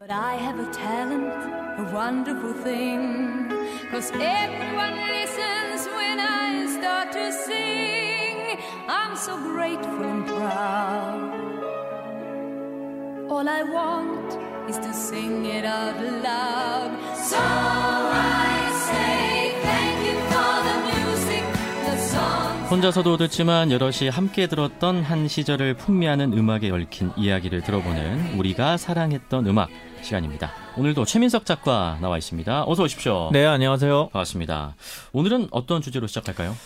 But I have a talent, a wonderful thing. Cause everyone listens when I start to sing. I'm so grateful and proud. All I want is to sing it out loud. So I say thank you for the music, the song. 혼자서도 듣지만 여럿이 함께 들었던 한 시절을 풍미하는 음악에 얽힌 이야기를 들어보는 우리가 사랑했던 음악 시간입니다. 오늘도 최민석 작가 나와 있습니다. 어서 오십시오. 네, 안녕하세요. 반갑습니다. 오늘은 어떤 주제로 시작할까요?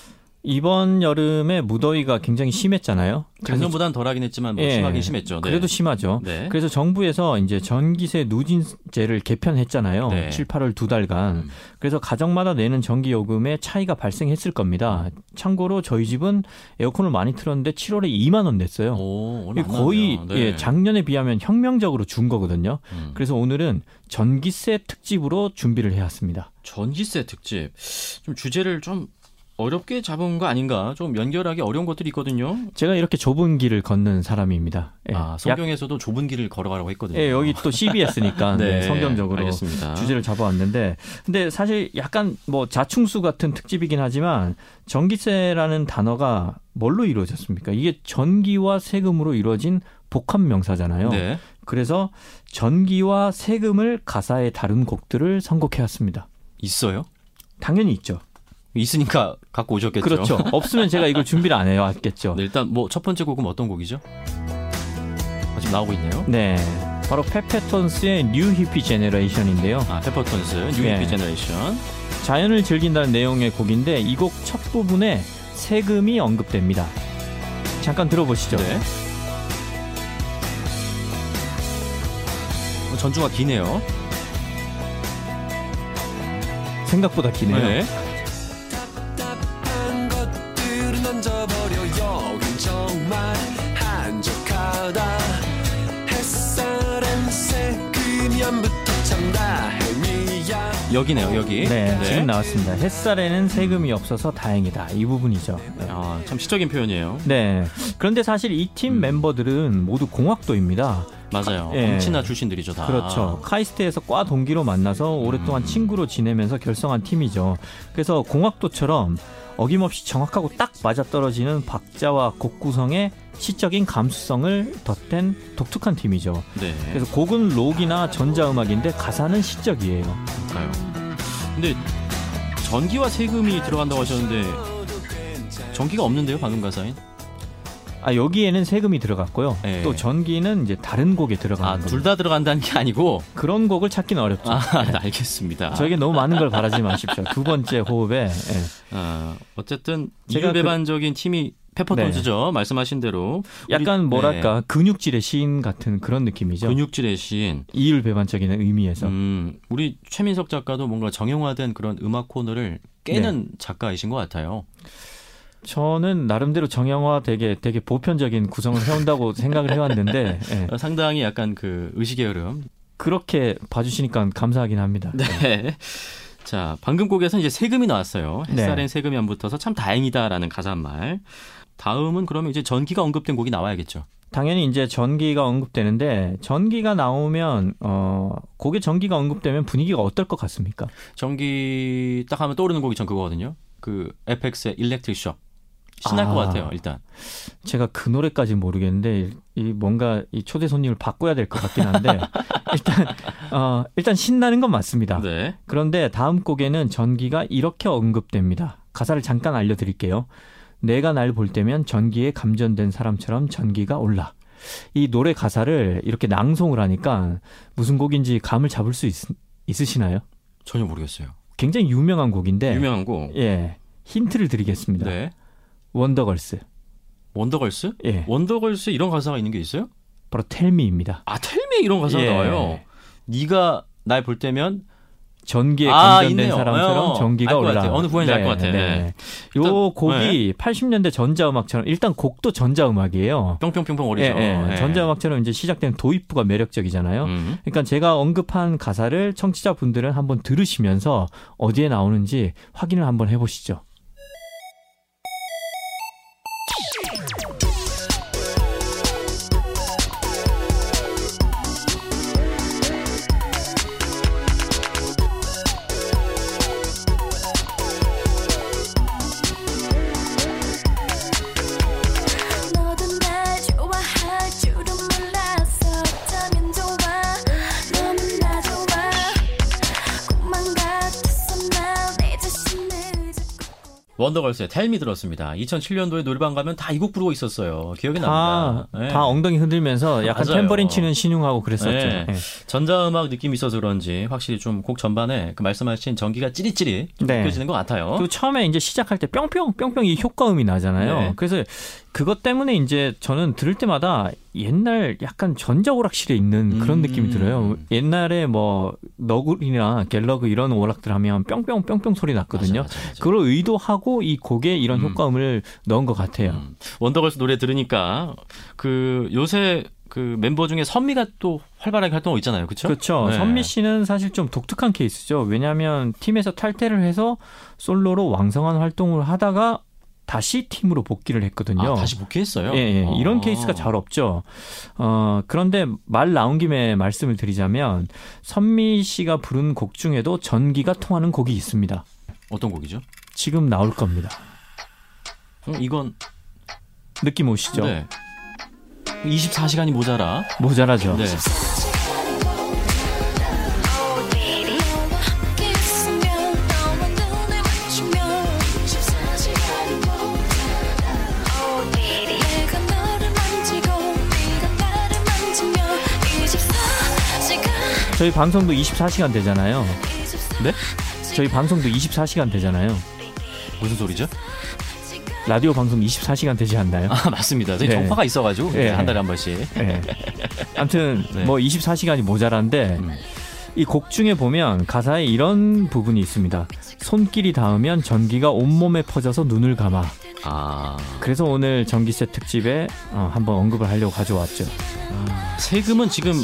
이번 여름에 무더위가 굉장히 심했잖아요. 작년보단 덜하긴 했지만 뭐 예, 심하긴 심했죠. 네. 그래도 심하죠. 네. 그래서 정부에서 이제 전기세 누진제를 개편했잖아요. 네. 7, 8월 두 달간. 음. 그래서 가정마다 내는 전기 요금에 차이가 발생했을 겁니다. 참고로 저희 집은 에어컨을 많이 틀었는데 7월에 2만 원 냈어요. 오, 거의. 네. 예, 작년에 비하면 혁명적으로 준 거거든요. 음. 그래서 오늘은 전기세 특집으로 준비를 해왔습니다. 전기세 특집. 좀 주제를 좀 어렵게 잡은 거 아닌가? 좀 연결하기 어려운 것들이 있거든요. 제가 이렇게 좁은 길을 걷는 사람입니다. 예, 아, 성경에서도 좁은 길을 걸어가라고 했거든요. 예, 여기 또 CBS니까 네, 성경적으로 알겠습니다. 주제를 잡아왔는데, 근데 사실 약간 뭐 자충수 같은 특집이긴 하지만 전기세라는 단어가 뭘로 이루어졌습니까? 이게 전기와 세금으로 이루어진 복합 명사잖아요. 네. 그래서 전기와 세금을 가사에 다룬 곡들을 선곡해 왔습니다. 있어요? 당연히 있죠. 있으니까 갖고 오셨겠죠. 그렇죠. 없으면 제가 이걸 준비를 안 해요. 알겠죠. 네, 일단 뭐 첫 번째 곡은 어떤 곡이죠? 아, 지금 나오고 있네요. 네. 바로 페퍼톤스의 New Hippie Generation인데요. 아, 페퍼톤스 New 예. Hippie Generation. 자연을 즐긴다는 내용의 곡인데 이 곡 첫 부분에 세금이 언급됩니다. 잠깐 들어보시죠. 네. 어, 전주가 기네요. 생각보다 기네요. 네. 여기네요, 여기. 네, 지금 나왔습니다. 햇살에는 세금이 없어서 다행이다. 이 부분이죠. 네. 아, 참 시적인 표현이에요. 네. 그런데 사실 이팀 음. 멤버들은 모두 공학도입니다. 맞아요. 예. 엄친아 출신들이죠, 다. 그렇죠. 카이스트에서 과 동기로 만나서 오랫동안 음. 친구로 지내면서 결성한 팀이죠. 그래서 공학도처럼 어김없이 정확하고 딱 맞아떨어지는 박자와 곡 구성의 시적인 감수성을 덧댄 독특한 팀이죠. 네. 그래서 곡은 록이나 전자음악인데 가사는 시적이에요. 그러니까요. 근데 전기와 세금이 들어간다고 하셨는데 전기가 없는데요, 방금 가사인? 아 여기에는 세금이 들어갔고요. 네. 또 전기는 이제 다른 곡에 들어가는 아. 둘 다 들어간다는 게 아니고. 그런 곡을 찾기는 어렵죠. 아, 알겠습니다. 저에게 너무 많은 걸 바라지 마십시오. 두 번째 호흡에 예. 아, 어쨌든 제가 그- 이율배반적인 팀이 페퍼톤스죠. 말씀하신 대로 우리- 약간 뭐랄까 네. 근육질의 시인 같은 그런 느낌이죠. 근육질의 시인. 이율 배반적인 의미에서 음, 우리 최민석 작가도 뭔가 정형화된 그런 음악 코너를 깨는 작가이신 것 같아요. 저는 나름대로 정형화 되게 되게 보편적인 구성을 해온다고 생각을 해왔는데 예. 상당히 약간 그 의식의 흐름. 그렇게 봐주시니까 감사하긴 합니다. 네. 자, 방금 곡에서 이제 세금이 나왔어요. 네. 햇살엔 세금이 안 붙어서 참 다행이다라는 가사말. 다음은 그러면 이제 전기가 언급된 곡이 나와야겠죠. 당연히 이제 전기가 언급되는데 전기가 나오면 어 곡에 전기가 언급되면 분위기가 어떨 것 같습니까? 전기 딱 하면 떠오르는 곡이 전 그거거든요. 그 에프엑스의 Electric Shock. 신날 아. 것 같아요, 일단. 제가 그 노래까지 모르겠는데 이 뭔가 이 초대 손님을 바꿔야 될 것 같긴 한데 일단 어 일단 신나는 건 맞습니다. 네. 그런데 다음 곡에는 전기가 이렇게 언급됩니다. 가사를 잠깐 알려드릴게요. 내가 날 볼 때면 전기에 감전된 사람처럼 전기가 올라. 이 노래 가사를 이렇게 낭송을 하니까 무슨 곡인지 감을 잡을 수 있, 있으시나요? 전혀 모르겠어요. 굉장히 유명한 곡인데 유명한 곡. 예 힌트를 드리겠습니다. 네. 원더걸스 원더걸스? 예 원더걸스 이런 가사가 있는 게 있어요? 바로 Tell Me입니다. 아, Tell Me 이런 가사가 예. 나와요. 네가 날 볼 때면 전기에 아, 감전된 있네요. 사람처럼 어, 전기가 올라. 어느 부분인지 알것 같아요. 네. 요 일단, 곡이 80년대 전자음악처럼 일단 곡도 전자음악이에요. 뿅뿅뿅뿅 어리죠. 예, 예. 예. 전자음악처럼 이제 시작된 도입부가 매력적이잖아요. 음. 그러니까 제가 언급한 가사를 청취자분들은 한번 들으시면서 어디에 나오는지 확인을 한번 해보시죠. 원더걸스의 텔미 들었습니다. 2007년도에 노래방 가면 다 이 곡 부르고 있었어요. 기억이 다, 납니다. 네. 다 엉덩이 흔들면서 약간 맞아요. 탬버린 치는 신용하고 그랬었죠. 네. 예. 전자음악 느낌이 있어서 그런지 확실히 좀 곡 전반에 그 말씀하신 전기가 찌릿찌릿 좀 네. 느껴지는 것 같아요. 그리고 처음에 이제 시작할 때 뿅뿅 뿅뿅 이 효과음이 나잖아요. 네. 그래서 그것 때문에 이제 저는 들을 때마다 옛날 약간 전자 오락실에 있는 그런 음. 느낌이 들어요. 옛날에 뭐 너구리나 갤러그 이런 오락들 하면 뿅뿅 뿅뿅 소리 났거든요. 맞아, 맞아, 맞아. 그걸 의도하고 이 곡에 이런 음. 효과음을 넣은 것 같아요. 음. 원더걸스 노래 들으니까 그 요새 그 멤버 중에 선미가 또 활발하게 활동하고 있잖아요. 그렇죠? 그렇죠. 네. 선미 씨는 사실 좀 독특한 케이스죠. 왜냐하면 팀에서 탈퇴를 해서 솔로로 왕성한 활동을 하다가 다시 팀으로 복귀를 했거든요. 아, 다시 복귀했어요. 예, 예. 어. 이런 케이스가 잘 없죠. 어, 그런데 말 나온 김에 말씀을 드리자면 선미 씨가 부른 곡 중에도 전기가 통하는 곡이 있습니다. 어떤 곡이죠? 지금 나올 겁니다. 음, 이건 느낌 오시죠? 네. 24시간이 모자라. 모자라죠. 네. 저희 방송도 24시간 되잖아요. 네? 저희 방송도 24시간 되잖아요. 무슨 소리죠? 라디오 방송 24시간 되지 않나요? 아, 맞습니다. 저희 네. 정파가 있어가지고 네. 한 달에 한 번씩. 예. 아무튼 네. 뭐 24시간이 모자란데 음. 이곡 중에 보면 가사에 이런 부분이 있습니다. 손길이 닿으면 전기가 온몸에 퍼져서 눈을 감아. 아, 그래서 오늘 전기세 특집에 어, 한번 언급을 하려고 가져왔죠. 세금은 지금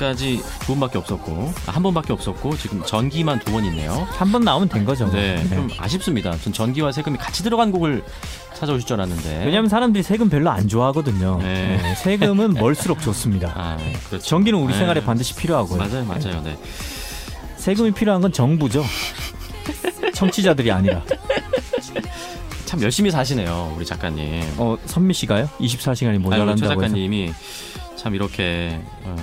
까지 두 번밖에 없었고 아, 한 번밖에 없었고 지금 전기만 두 번 있네요. 한 번 나오면 된 거죠. 네, 네. 좀 아쉽습니다. 전 전기와 세금이 같이 들어간 곡을 찾아오실 줄 알았는데. 왜냐하면 사람들이 세금 별로 안 좋아하거든요. 네. 네, 세금은 멀수록 좋습니다. 아, 그렇죠. 전기는 우리 네. 생활에 반드시 필요하고요. 맞아요, 맞아요. 네. 세금이 필요한 건 정부죠. 청취자들이 아니라. 참 열심히 사시네요, 우리 작가님. 어, 선미 씨가요? 24시간이 아니, 우리 최 모자란다고 해서. 작가님이 참 이렇게 어,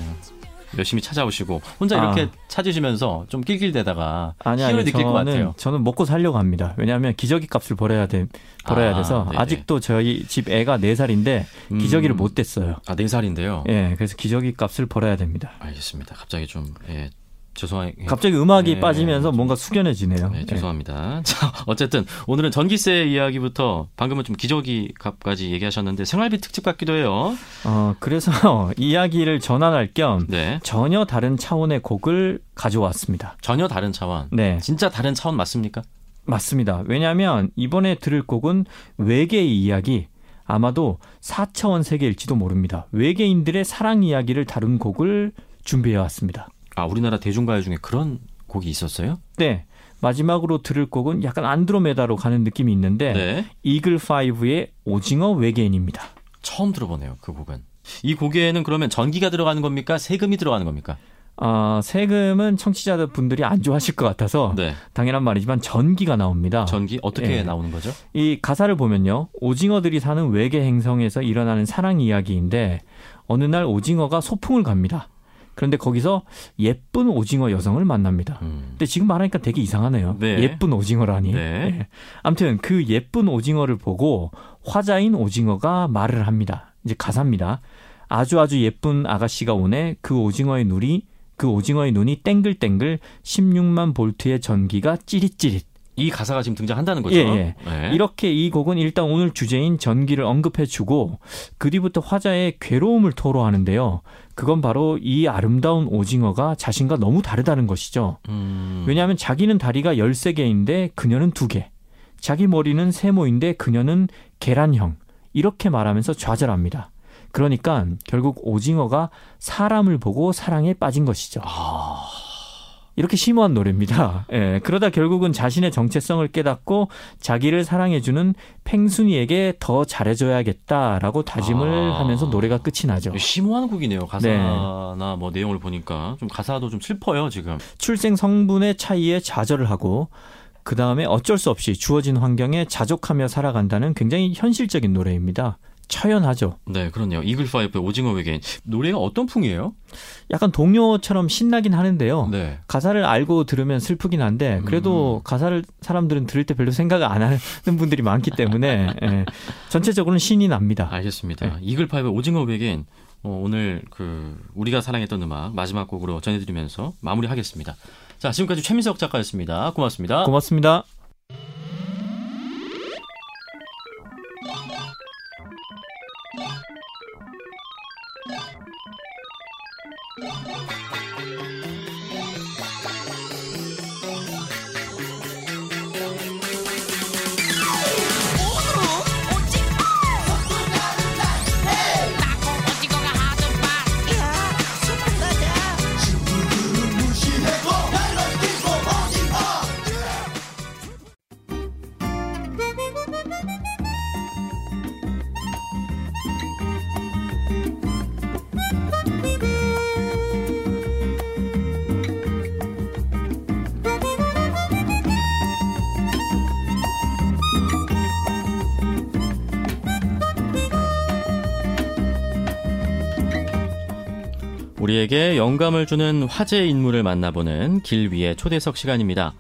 열심히 찾아오시고 혼자 아. 이렇게 찾으시면서 좀 낄낄대다가 아니 아니 느낄 것 저는 같아요. 저는 먹고 살려고 합니다. 왜냐하면 기저귀 값을 벌어야 돼 벌어야 아, 돼서 네네. 아직도 저희 집 애가 4 살인데 음. 기저귀를 못 댔어요. 아, 네 살인데요. 예, 그래서 기저귀 값을 벌어야 됩니다. 알겠습니다. 갑자기 좀 예, 죄송하 갑자기 음악이 네, 빠지면서 좀- 뭔가 숙연해지네요. 네, 예. 죄송합니다. 자, 어쨌든 오늘은 전기세 이야기부터 방금은 좀 기저귀 값까지 얘기하셨는데 생활비 특집 같기도 해요. 어, 그래서 이야기를 전환할 겸 네. 전혀 다른 차원의 곡을 가져왔습니다. 전혀 다른 차원. 네, 진짜 다른 차원 맞습니까? 맞습니다. 왜냐하면 이번에 들을 곡은 외계의 이야기, 아마도 4차원 세계일지도 모릅니다. 외계인들의 사랑 이야기를 다룬 곡을 준비해 왔습니다. 아, 우리나라 대중가요 중에 그런 곡이 있었어요? 네. 마지막으로 들을 곡은 약간 안드로메다로 가는 느낌이 있는데 네. 이글 5의 오징어 외계인입니다. 처음 들어보네요, 그 곡은. 이 곡에는 그러면 전기가 들어가는 겁니까? 세금이 들어가는 겁니까? 아, 세금은 청취자들 분들이 안 좋아하실 것 같아서 네. 당연한 말이지만 전기가 나옵니다. 전기 어떻게 예. 나오는 거죠? 이 가사를 보면요. 오징어들이 사는 외계 행성에서 일어나는 사랑 이야기인데 어느 날 오징어가 소풍을 갑니다. 그런데 거기서 예쁜 오징어 여성을 만납니다. 음. 근데 지금 말하니까 되게 이상하네요. 네. 예쁜 오징어라니. 네. 예. 아무튼 그 예쁜 오징어를 보고 화자인 오징어가 말을 합니다. 이제 가사입니다. 아주 아주 예쁜 아가씨가 오네. 그 오징어의 눈이 그 오징어의 눈이 땡글땡글 16만 볼트의 전기가 찌릿찌릿. 이 가사가 지금 등장한다는 거죠? 예, 예. 네. 이렇게 이 곡은 일단 오늘 주제인 전기를 언급해주고 그 뒤부터 화자의 괴로움을 토로하는데요. 그건 바로 이 아름다운 오징어가 자신과 너무 다르다는 것이죠. 음. 왜냐하면 자기는 다리가 13개인데 그녀는 2개. 자기 머리는 세모인데 그녀는 계란형. 이렇게 말하면서 좌절합니다. 그러니까 결국 오징어가 사람을 보고 사랑에 빠진 것이죠. 아, 이렇게 심오한 노래입니다. 예, 그러다 결국은 자신의 정체성을 깨닫고 자기를 사랑해주는 팽순이에게 더 잘해줘야겠다라고 다짐을 아. 하면서 노래가 끝이 나죠. 심오한 곡이네요. 가사나 뭐 내용을 보니까 좀 가사도 좀 슬퍼요 지금. 출생 성분의 차이에 좌절을 하고 그 다음에 어쩔 수 없이 주어진 환경에 자족하며 살아간다는 굉장히 현실적인 노래입니다. 처연하죠. 네, 그렇네요. 이글파이브의 오징어 외계인. 노래가 어떤 풍이에요? 약간 동요처럼 신나긴 하는데요. 네. 가사를 알고 들으면 슬프긴 한데 그래도 음. 가사를 사람들은 들을 때 별로 생각 안 하는 분들이 많기 때문에 예, 전체적으로는 신이 납니다. 알겠습니다. 네. 이글파이브의 오징어 외계인. 어, 오늘 그 우리가 사랑했던 음악 마지막 곡으로 전해드리면서 마무리하겠습니다. 자, 지금까지 최민석 작가였습니다. 고맙습니다. 고맙습니다. 우리에게 영감을 주는 화제 인물을 만나보는 길 위의 초대석 시간입니다.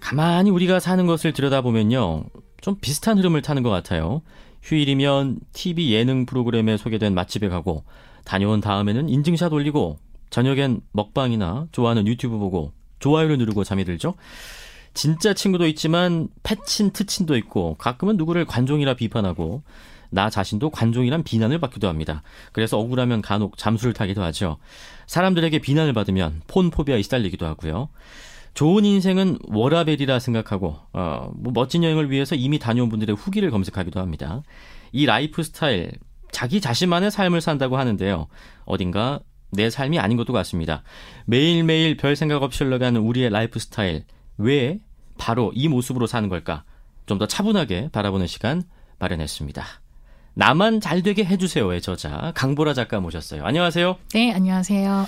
가만히 우리가 사는 것을 들여다보면요. 좀 비슷한 흐름을 타는 것 같아요. 휴일이면 TV 예능 프로그램에 소개된 맛집에 가고, 다녀온 다음에는 인증샷 올리고, 저녁엔 먹방이나 좋아하는 유튜브 보고, 좋아요를 누르고 잠이 들죠? 진짜 친구도 있지만, 패친 트친도 있고, 가끔은 누구를 관종이라 비판하고, 나 자신도 관종이란 비난을 받기도 합니다. 그래서 억울하면 간혹 잠수를 타기도 하죠. 사람들에게 비난을 받으면 phone phobia에 시달리기도 하고요. 좋은 인생은 워라밸이라 생각하고 어, 뭐 멋진 여행을 위해서 이미 다녀온 분들의 후기를 검색하기도 합니다. 이 라이프 스타일 자기 자신만의 삶을 산다고 하는데요. 어딘가 내 삶이 아닌 것도 같습니다. 매일매일 별 생각 없이 흘러가는 우리의 라이프 스타일 왜 바로 이 모습으로 사는 걸까? 좀 더 차분하게 바라보는 시간 마련했습니다. 나만 잘 되게 해주세요의 저자 강보라 작가 모셨어요. 안녕하세요. 네, 안녕하세요.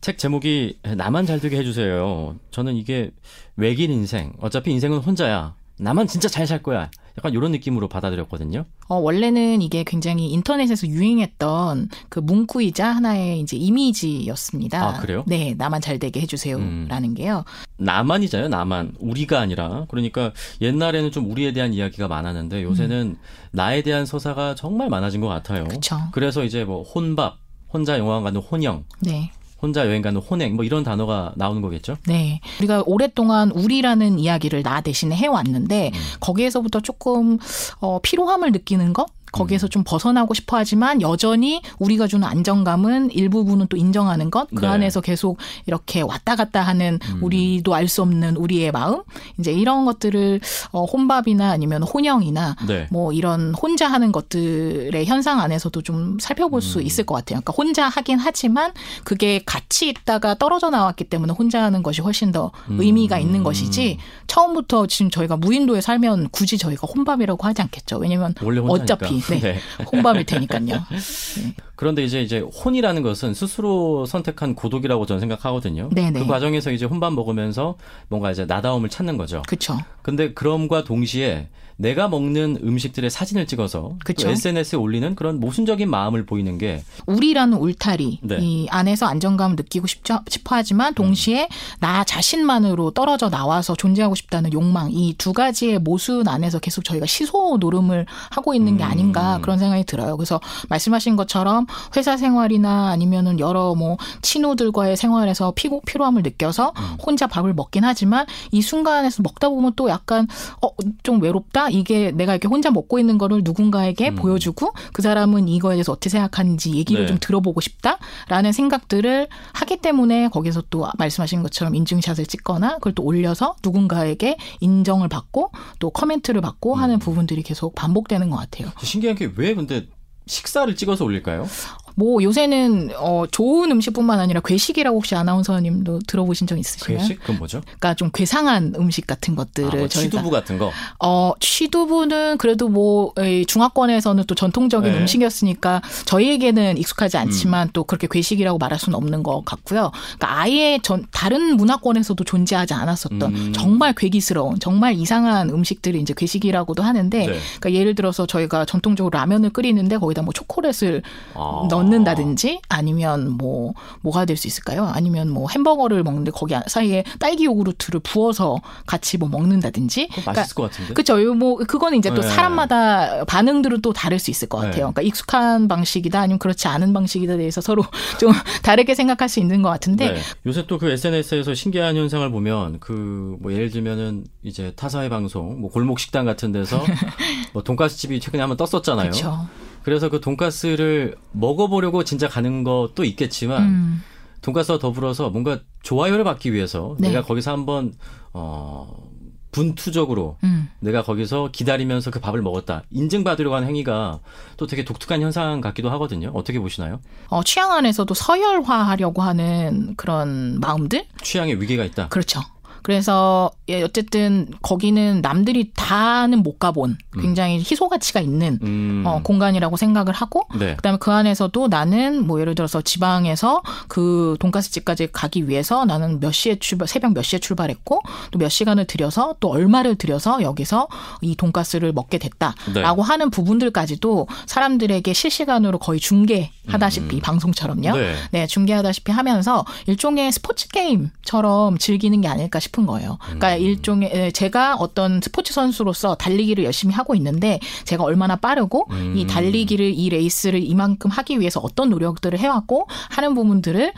책 제목이 나만 잘 되게 해주세요. 저는 이게 외길 인생. 어차피 인생은 혼자야. 나만 진짜 잘 살 거야. 약간 이런 느낌으로 받아들였거든요. 어, 원래는 이게 굉장히 인터넷에서 유행했던 그 문구이자 하나의 이제 이미지였습니다. 아, 그래요? 네, 나만 잘 되게 해주세요. 음. 라는 게요. 나만이잖아요. 나만. 우리가 아니라. 그러니까 옛날에는 좀 우리에 대한 이야기가 많았는데 요새는 나에 대한 서사가 정말 많아진 것 같아요. 음. 그쵸. 그래서 이제 뭐 혼밥, 혼자 영화관 가는 혼영, 네. 혼자 여행 가는 혼행 뭐 이런 단어가 나오는 거겠죠? 네. 우리가 오랫동안 우리라는 이야기를 나 대신에 해왔는데, 음. 거기에서부터 조금, 어, 피로함을 느끼는 것? 거기에서 좀 벗어나고 싶어 하지만 여전히 우리가 주는 안정감은 일부분은 또 인정하는 것. 그 네. 안에서 계속 이렇게 왔다 갔다 하는 우리도 알 수 없는 우리의 마음. 이제 이런 것들을 어, 혼밥이나 아니면 혼영이나 네. 뭐 이런 혼자 하는 것들의 현상 안에서도 좀 살펴볼 수 음. 있을 것 같아요. 그러니까 혼자 하긴 하지만 그게 같이 있다가 떨어져 나왔기 때문에 혼자 하는 것이 훨씬 더 의미가 음. 있는 것이지 처음부터 지금 저희가 무인도에 살면 굳이 저희가 혼밥이라고 하지 않겠죠. 왜냐면. 어차피 네, 네. 혼밥일 테니까요. 그런데 이제 이제 혼이라는 것은 스스로 선택한 고독이라고 저는 생각하거든요. 네네. 그 과정에서 이제 혼밥 먹으면서 뭔가 이제 나다움을 찾는 거죠. 그렇죠. 근데 그럼과 동시에 내가 먹는 음식들의 사진을 찍어서 그쵸. 또 SNS에 올리는 그런 모순적인 마음을 보이는 게 우리라는 울타리 네. 이 안에서 안정감을 느끼고 싶죠, 싶어 하지만 동시에 나 자신만으로 떨어져 나와서 존재하고 싶다는 욕망 이 두 가지의 모순 안에서 계속 저희가 시소 노름을 하고 있는 게 음. 아닌가 그런 생각이 들어요. 그래서 말씀하신 것처럼 회사 생활이나 아니면은 여러 뭐 친구들과의 생활에서 피고 피로함을 느껴서 음. 혼자 밥을 먹긴 하지만 이 순간에서 먹다 보면 또 약간 어 좀 외롭다 이게 내가 이렇게 혼자 먹고 있는 거를 누군가에게 음. 보여주고 그 사람은 이거에 대해서 어떻게 생각하는지 얘기를 네. 좀 들어보고 싶다라는 생각들을 하기 때문에 거기서 또 말씀하신 것처럼 인증샷을 찍거나 그걸 또 올려서 누군가에게 인정을 받고 또 커멘트를 받고 음. 하는 부분들이 계속 반복되는 것 같아요. 신기한 게 왜 근데 식사를 찍어서 올릴까요? 뭐 요새는 어 좋은 음식뿐만 아니라 괴식이라고 혹시 아나운서님도 들어보신 적 있으신가요? 괴식 그건 뭐죠? 그러니까 좀 괴상한 음식 같은 것들을 아, 뭐 저희가 취두부 같은 거. 어, 취두부는 그래도 뭐, 이 중화권에서는 또 전통적인 네. 음식이었으니까 저희에게는 익숙하지 않지만 또 그렇게 괴식이라고 말할 수는 없는 것 같고요. 그러니까 아예 전, 다른 문화권에서도 존재하지 않았었던 음. 정말 괴기스러운, 정말 이상한 음식들이 이제 괴식이라고도 하는데, 네. 그러니까 예를 들어서 저희가 전통적으로 라면을 끓이는데 거기다 뭐 초콜릿을 아. 넣 는다든지 아니면 뭐, 뭐가 될 수 있을까요? 아니면 뭐 햄버거를 먹는데 거기 사이에 딸기 요구르트를 부어서 같이 뭐 먹는다든지. 그거 맛있을 것 같은데. 그렇죠. 뭐 그거는 이제 또 네. 사람마다 반응들은 또 다를 수 있을 것 같아요. 네. 그러니까 익숙한 방식이다 아니면 그렇지 않은 방식이다 대해서 서로 좀 다르게 생각할 수 있는 것 같은데 네. 요새 또 그 SNS에서 신기한 현상을 보면 그 뭐 예를 들면은 이제 타사의 방송, 뭐 골목 식당 같은 데서 뭐 돈가스 집이 최근에 한번 떴었잖아요. 그렇죠. 그래서 그 돈가스를 먹어보려고 진짜 가는 것도 있겠지만 음, 돈가스와 더불어서 뭔가 좋아요를 받기 위해서 네. 내가 거기서 한번 어 분투적으로 음. 내가 거기서 기다리면서 그 밥을 먹었다 인증받으려고 하는 행위가 또 되게 독특한 현상 같기도 하거든요. 어떻게 보시나요? 어, 취향 안에서도 서열화하려고 하는 그런 마음들 취향에 위계가 있다. 그렇죠. 그래서 예, 어쨌든 거기는 남들이 다는 못 가본 굉장히 희소 가치가 있는 음. 어, 공간이라고 생각을 하고 네. 그다음에 그 안에서도 나는 뭐 예를 들어서 지방에서 그 돈가스 집까지 가기 위해서 나는 몇 시에 출발 새벽 몇 시에 출발했고 또 몇 시간을 들여서 또 얼마를 들여서 여기서 이 돈가스를 먹게 됐다라고 하는 부분들까지도 사람들에게 실시간으로 거의 중계하다시피 방송처럼요. 네. 네, 중계하다시피 하면서 일종의 스포츠 게임처럼 즐기는 게 아닐까 싶은 거예요. 그러니까 일종의 에, 제가 어떤 스포츠 선수로서 달리기를 열심히 하고 있는데 제가 얼마나 빠르고 이 달리기를 이 레이스를 이만큼 하기 위해서 어떤 노력들을 해왔고 하는 부분들을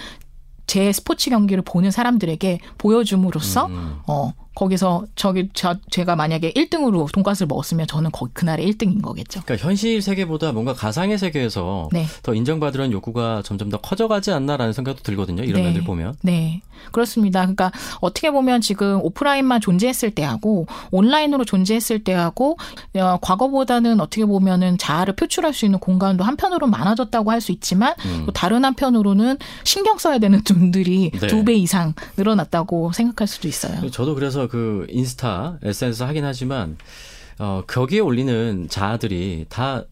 제 스포츠 경기를 보는 사람들에게 보여줌으로써 어 거기서 저기 저, 제가 만약에 1등으로 돈가스를 먹었으면 저는 거기 그날의 1등인 거겠죠. 그러니까 현실 세계보다 뭔가 가상의 세계에서 네. 더 인정받으려는 욕구가 점점 더 커져가지 않나라는 생각도 들거든요. 이런 네. 면들 보면. 네. 그렇습니다. 그러니까 어떻게 보면 지금 오프라인만 존재했을 때하고 온라인으로 존재했을 때하고 어, 과거보다는 어떻게 보면은 자아를 표출할 수 있는 공간도 한편으로는 많아졌다고 할 수 있지만 또 다른 한편으로는 신경 써야 되는 분들이 네. 두배 이상 늘어났다고 생각할 수도 있어요. 저도 그래서 그 인스타, SNS 하긴 하지만 어 거기에 올리는 자아들이 다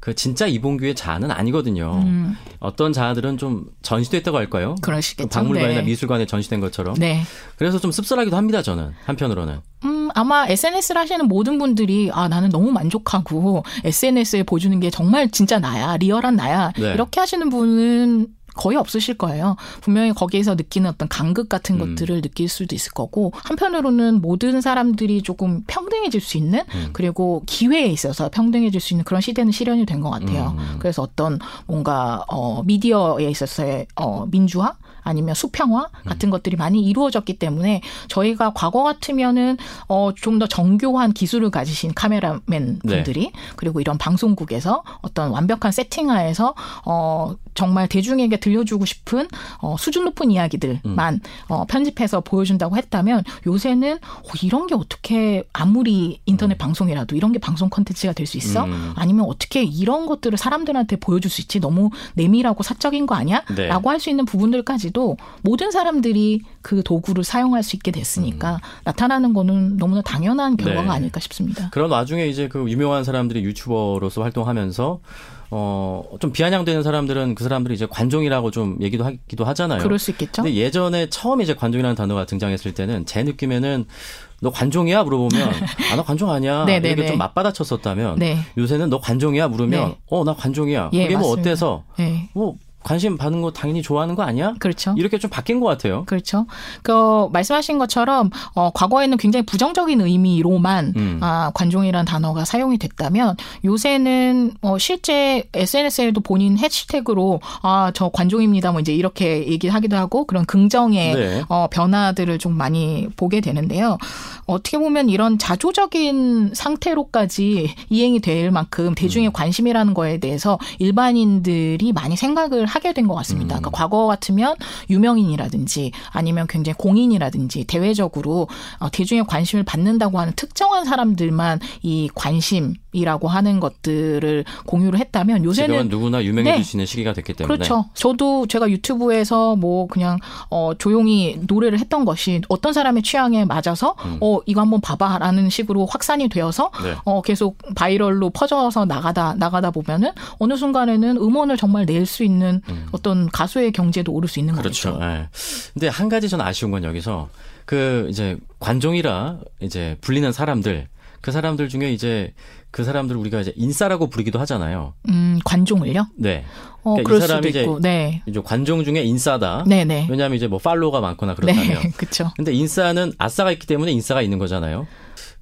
그 진짜 이봉규의 자아는 아니거든요. 음. 어떤 자아들은 좀 전시됐다고 할까요? 그러시겠죠. 박물관이나 네. 미술관에 전시된 것처럼. 네. 그래서 좀 씁쓸하기도 합니다. 저는 한편으로는. 음, 아마 SNS를 하시는 모든 분들이 아, 나는 너무 만족하고 SNS에 보여주는 게 정말 진짜 나야, 리얼한 나야. 네. 이렇게 하시는 분은 거의 없으실 거예요. 분명히 거기에서 느끼는 어떤 간극 같은 음. 것들을 느낄 수도 있을 거고 한편으로는 모든 사람들이 조금 평등해질 수 있는 음. 그리고 기회에 있어서 평등해질 수 있는 그런 시대는 실현이 된 것 같아요. 음. 그래서 어떤 뭔가 어 미디어에 있어서의 어 민주화 아니면 수평화 같은 것들이 많이 이루어졌기 때문에 저희가 과거 같으면은 어 좀 더 정교한 기술을 가지신 카메라맨 네. 분들이 그리고 이런 방송국에서 어떤 완벽한 세팅하에서 어 정말 대중에게 들려주고 싶은 어 수준 높은 이야기들만 음. 어 편집해서 보여준다고 했다면 요새는 어, 이런 게 어떻게 아무리 인터넷 방송이라도 이런 게 방송 컨텐츠가 될 수 있어? 음. 아니면 어떻게 이런 것들을 사람들한테 보여줄 수 있지? 너무 내밀하고 사적인 거 아니야? 네. 라고 할 수 있는 부분들까지 도 모든 사람들이 그 도구를 사용할 수 있게 됐으니까 나타나는 거는 너무나 당연한 결과가 음. 네. 아닐까 싶습니다. 그런 와중에 이제 그 유명한 사람들이 유튜버로서 활동하면서 어, 좀 비아냥되는 사람들은 그 사람들이 이제 관종이라고 좀 얘기도 하기도 하잖아요. 그럴 수 있겠죠? 근데 예전에 처음 이제 관종이라는 단어가 등장했을 때는 제 느낌에는 너 관종이야 물어보면 아 나 관종 아니야 네, 네, 이렇게 네. 좀 맞받아쳤었다면 네. 요새는 너 관종이야 물으면 네. 어나 관종이야 예, 그게 뭐 맞습니다. 어때서 네. 뭐 관심 받는 거 당연히 좋아하는 거 아니야 그렇죠. 이렇게 좀 바뀐 것 같아요. 그렇죠. 그 말씀하신 것처럼 어 과거에는 굉장히 부정적인 의미로만 음. 아 관종이라는 단어가 사용이 됐다면 요새는 어 실제 SNS에도 본인 해시태그로 아 저 관종입니다 뭐 이제 이렇게 얘기하기도 하고 그런 긍정의 네. 어 변화들을 좀 많이 보게 되는데요. 어떻게 보면 이런 자조적인 상태로까지 이행이 될 만큼 음. 대중의 관심이라는 거에 대해서 일반인들이 많이 생각을 하게 된 것 같습니다. 그러니까 과거 같으면 유명인이라든지 아니면 굉장히 공인이라든지 대외적으로 어, 대중의 관심을 받는다고 하는 특정한 사람들만 이 관심이라고 하는 것들을 공유를 했다면 요새는 누구나 유명해질 네. 수 있는 시기가 됐기 때문에 그렇죠. 저도 제가 유튜브에서 뭐 그냥 어 조용히 노래를 했던 것이 어떤 사람의 취향에 맞아서 어 이거 한번 봐봐라는 식으로 확산이 되어서 음. 네. 어 계속 바이럴로 퍼져서 나가다 나가다 보면은 어느 순간에는 음원을 정말 낼 수 있는 어떤 가수의 경제도 오를 수 있는 음. 그렇죠. 거죠. 예. 근데 한 가지 전 아쉬운 건 여기서 그 이제 관종이라 이제 불리는 사람들 그 사람들 중에 이제 그 사람들 우리가 이제 인싸라고 부르기도 하잖아요. 음 관종을요? 네. 어 그러니까 이 그럴 수도 사람이 이제 있고. 네. 이제 관종 중에 인싸다. 네 네. 왜냐하면 이제 뭐 팔로워가 많거나 그렇다면. 네. 그렇죠. 근데 인싸는 아싸가 있기 때문에 인싸가 있는 거잖아요.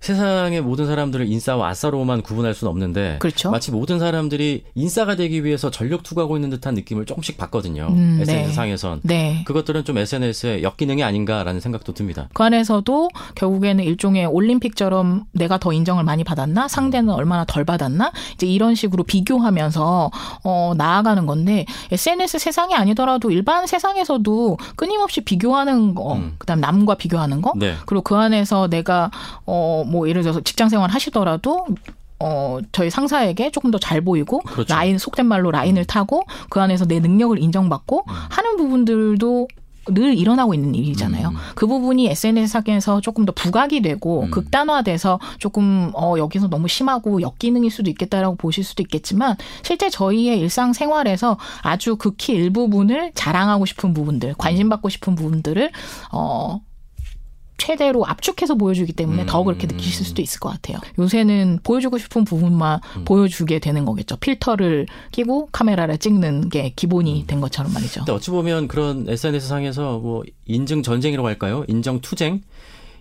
세상의 모든 사람들을 인싸와 아싸로만 구분할 수는 없는데 그렇죠. 마치 모든 사람들이 인싸가 되기 위해서 전력 투구하고 있는 듯한 느낌을 조금씩 받거든요. 음, SNS 네. 상에선. 네. 그것들은 좀 SNS의 역기능이 아닌가라는 생각도 듭니다. 그 안에서도 결국에는 일종의 올림픽처럼 내가 더 인정을 많이 받았나 상대는 얼마나 덜 받았나 이제 이런 식으로 비교하면서 어 나아가는 건데 SNS 세상이 아니더라도 일반 세상에서도 끊임없이 비교하는 거 음. 그다음 남과 비교하는 거 네. 그리고 그 안에서 내가 어뭐 예를 들어서 직장 생활 하시더라도 어, 저희 상사에게 조금 더 잘 보이고, 그렇죠. 라인, 속된 말로 라인을 타고, 그 안에서 내 능력을 인정받고, 하는 부분들도 늘 일어나고 있는 일이잖아요. 음. 그 부분이 SNS 상에서 조금 더 부각이 되고 음. 극단화돼서 조금 어 여기서 너무 심하고 역기능일 수도 있겠다라고 보실 수도 있겠지만 실제 저희의 일상 생활에서 아주 극히 일부분을 자랑하고 싶은 부분들, 관심 받고 싶은 부분들을 어 최대로 압축해서 보여주기 때문에 더 그렇게 느끼실 수도 있을 것 같아요. 요새는 보여주고 싶은 부분만 보여주게 되는 거겠죠. 필터를 끼고 카메라를 찍는 게 기본이 된 것처럼 말이죠. 근데 어찌 보면 그런 SNS 상에서 뭐 인증 전쟁이라고 할까요? 인정 투쟁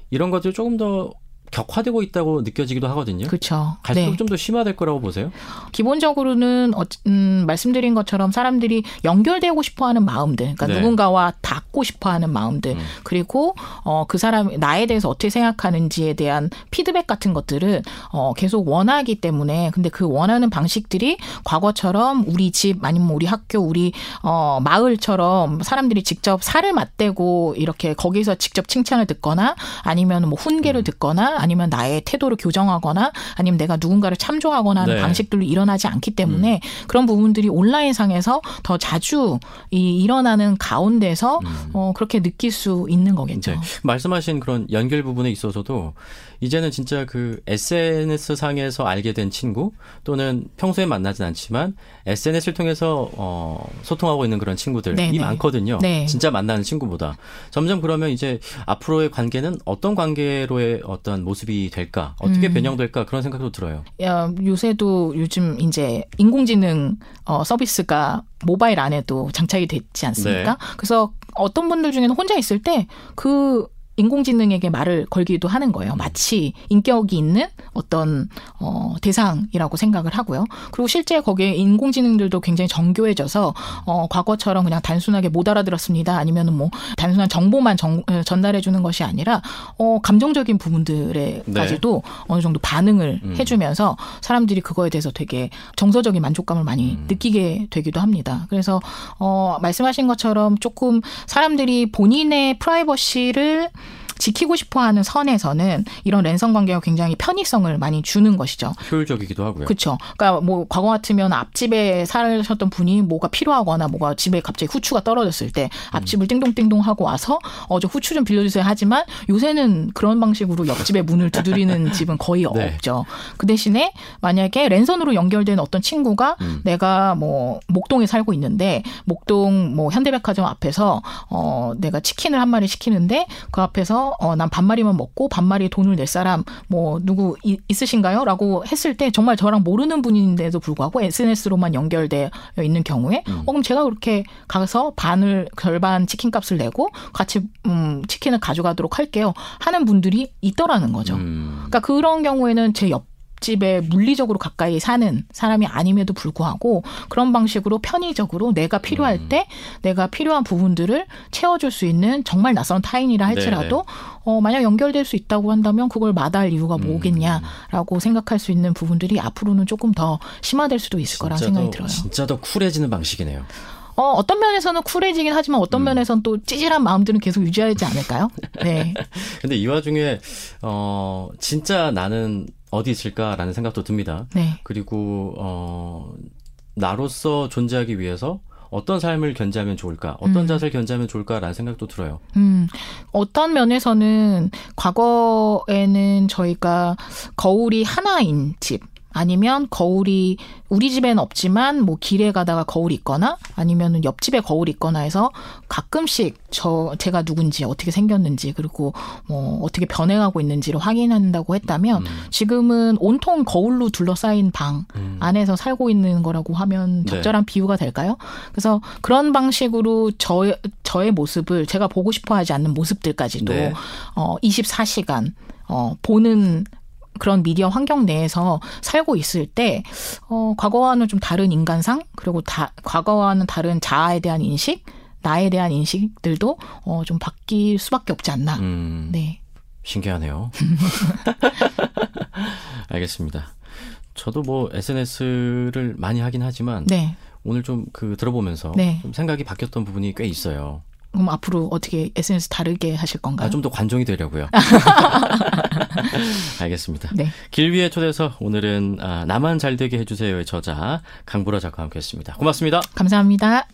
이런 것들이 조금 더 격화되고 있다고 느껴지기도 하거든요. 그렇죠. 갈수록 좀더 심화될 거라고 보세요? 기본적으로는 어, 음, 말씀드린 것처럼 사람들이 연결되고 싶어하는 마음들, 그러니까 네. 누군가와 닿고 싶어하는 마음들, 음. 그리고 어, 그 사람 나에 대해서 어떻게 생각하는지에 대한 피드백 같은 것들을 어, 계속 원하기 때문에, 근데 그 원하는 방식들이 과거처럼 우리 집 아니면 우리 학교, 우리 어, 마을처럼 사람들이 직접 살을 맞대고 이렇게 거기서 직접 칭찬을 듣거나 아니면 뭐 훈계를 음. 듣거나 아니면 나의 태도를 교정하거나 아니면 내가 누군가를 참조하거나 하는 네. 방식들로 일어나지 않기 음. 때문에 그런 부분들이 온라인상에서 더 자주 이 일어나는 가운데서 어, 그렇게 느낄 수 있는 거겠죠. 음. 이제 말씀하신 그런 연결 부분에 있어서도 이제는 진짜 그 SNS 상에서 알게 된 친구 또는 평소에 만나진 않지만 SNS를 통해서 어 소통하고 있는 그런 친구들이 네네. 많거든요. 네. 진짜 만나는 친구보다 점점 그러면 이제 앞으로의 관계는 어떤 관계로의 어떤 모습이 될까 어떻게 음. 변형될까 그런 생각도 들어요. 야, 요새도 요즘 이제 인공지능 어, 서비스가 모바일 안에도 장착이 됐지 않습니까? 네. 그래서 어떤 분들 중에는 혼자 있을 때 그 인공지능에게 말을 걸기도 하는 거예요. 마치 인격이 있는 어떤 어 대상이라고 생각을 하고요. 그리고 실제 거기에 인공지능들도 굉장히 정교해져서 어 과거처럼 그냥 단순하게 못 알아들었습니다. 아니면은 뭐 단순한 정보만 정- 어, 전달해 주는 것이 아니라 어 감정적인 부분들에까지도 어느 정도 반응을 음. 해 주면서 사람들이 그거에 대해서 되게 정서적인 만족감을 많이 느끼게 되기도 합니다. 그래서 어 말씀하신 것처럼 조금 사람들이 본인의 프라이버시를 지키고 싶어하는 선에서는 이런 랜선 관계가 굉장히 편의성을 많이 주는 것이죠. 효율적이기도 하고요. 그렇죠. 그러니까 뭐 과거 같으면 앞집에 사셨던 분이 뭐가 필요하거나 뭐가 집에 갑자기 후추가 떨어졌을 때 앞집을 띵동띵동 하고 와서 어 저 후추 좀 빌려주세요 하지만 요새는 그런 방식으로 옆집에 문을 두드리는 집은 거의 네. 없죠. 그 대신에 만약에 랜선으로 연결된 어떤 친구가 음. 내가 뭐 목동에 살고 있는데 목동 뭐 현대백화점 앞에서 어 내가 치킨을 한 마리 시키는데 그 앞에서 어 난 반마리만 먹고 반마리 돈을 낼 사람 뭐 누구 이- 있으신가요?라고 했을 때 정말 저랑 모르는 분인데도 불구하고 SNS로만 연결되어 있는 경우에 음. 어 그럼 제가 그렇게 가서 반을 절반 치킨 값을 내고 같이 음 치킨을 가져가도록 할게요 하는 분들이 있더라는 거죠. 음. 그러니까 그런 경우에는 제 옆 집에 물리적으로 가까이 사는 사람이 아님에도 불구하고 그런 방식으로 편의적으로 내가 필요할 음. 때 내가 필요한 부분들을 채워줄 수 있는 정말 낯선 타인이라 할지라도 어, 만약 연결될 수 있다고 한다면 그걸 마다할 이유가 음. 뭐겠냐라고 생각할 수 있는 부분들이 앞으로는 조금 더 심화될 수도 있을 거라는 진짜 생각이 더, 들어요. 진짜 더 쿨해지는 방식이네요. 어, 어떤 면에서는 쿨해지긴 하지만 어떤 음. 면에서는 또 찌질한 마음들은 계속 유지하지 않을까요? 네. 근데 이 와중에 어 진짜 나는 어디 있을까라는 생각도 듭니다. 네. 그리고 어 나로서 존재하기 위해서 어떤 삶을 견지하면 좋을까, 어떤 음. 자세를 견지하면 좋을까라는 생각도 들어요. 음, 어떤 면에서는 과거에는 저희가 거울이 하나인 집, 아니면 거울이 우리 집에는 없지만 뭐 길에 가다가 거울이 있거나 아니면은 옆집에 거울이 있거나 해서 가끔씩 저 제가 누군지 어떻게 생겼는지 그리고 뭐 어떻게 변해가고 있는지를 확인한다고 했다면 지금은 온통 거울로 둘러싸인 방 음. 안에서 살고 있는 거라고 하면 네. 적절한 비유가 될까요? 그래서 그런 방식으로 저의 저의 모습을 제가 보고 싶어 하지 않는 모습들까지도 네. 어 24시간 어 보는 그런 미디어 환경 내에서 살고 있을 때, 어, 과거와는 좀 다른 인간상, 그리고 다, 과거와는 다른 자아에 대한 인식, 나에 대한 인식들도, 어, 좀 바뀔 수밖에 없지 않나. 음, 네. 신기하네요. 알겠습니다. 저도 뭐 SNS를 많이 하긴 하지만 네. 오늘 좀 그 들어보면서 네. 좀 생각이 바뀌었던 부분이 꽤 있어요. 그럼 앞으로 어떻게 SNS 다르게 하실 건가요? 아, 좀 더 관종이 되려고요. 알겠습니다. 네. 길 위의 초대서 오늘은 아, 나만 잘 되게 해주세요의 저자 강보라 작가와 함께했습니다. 고맙습니다. 감사합니다.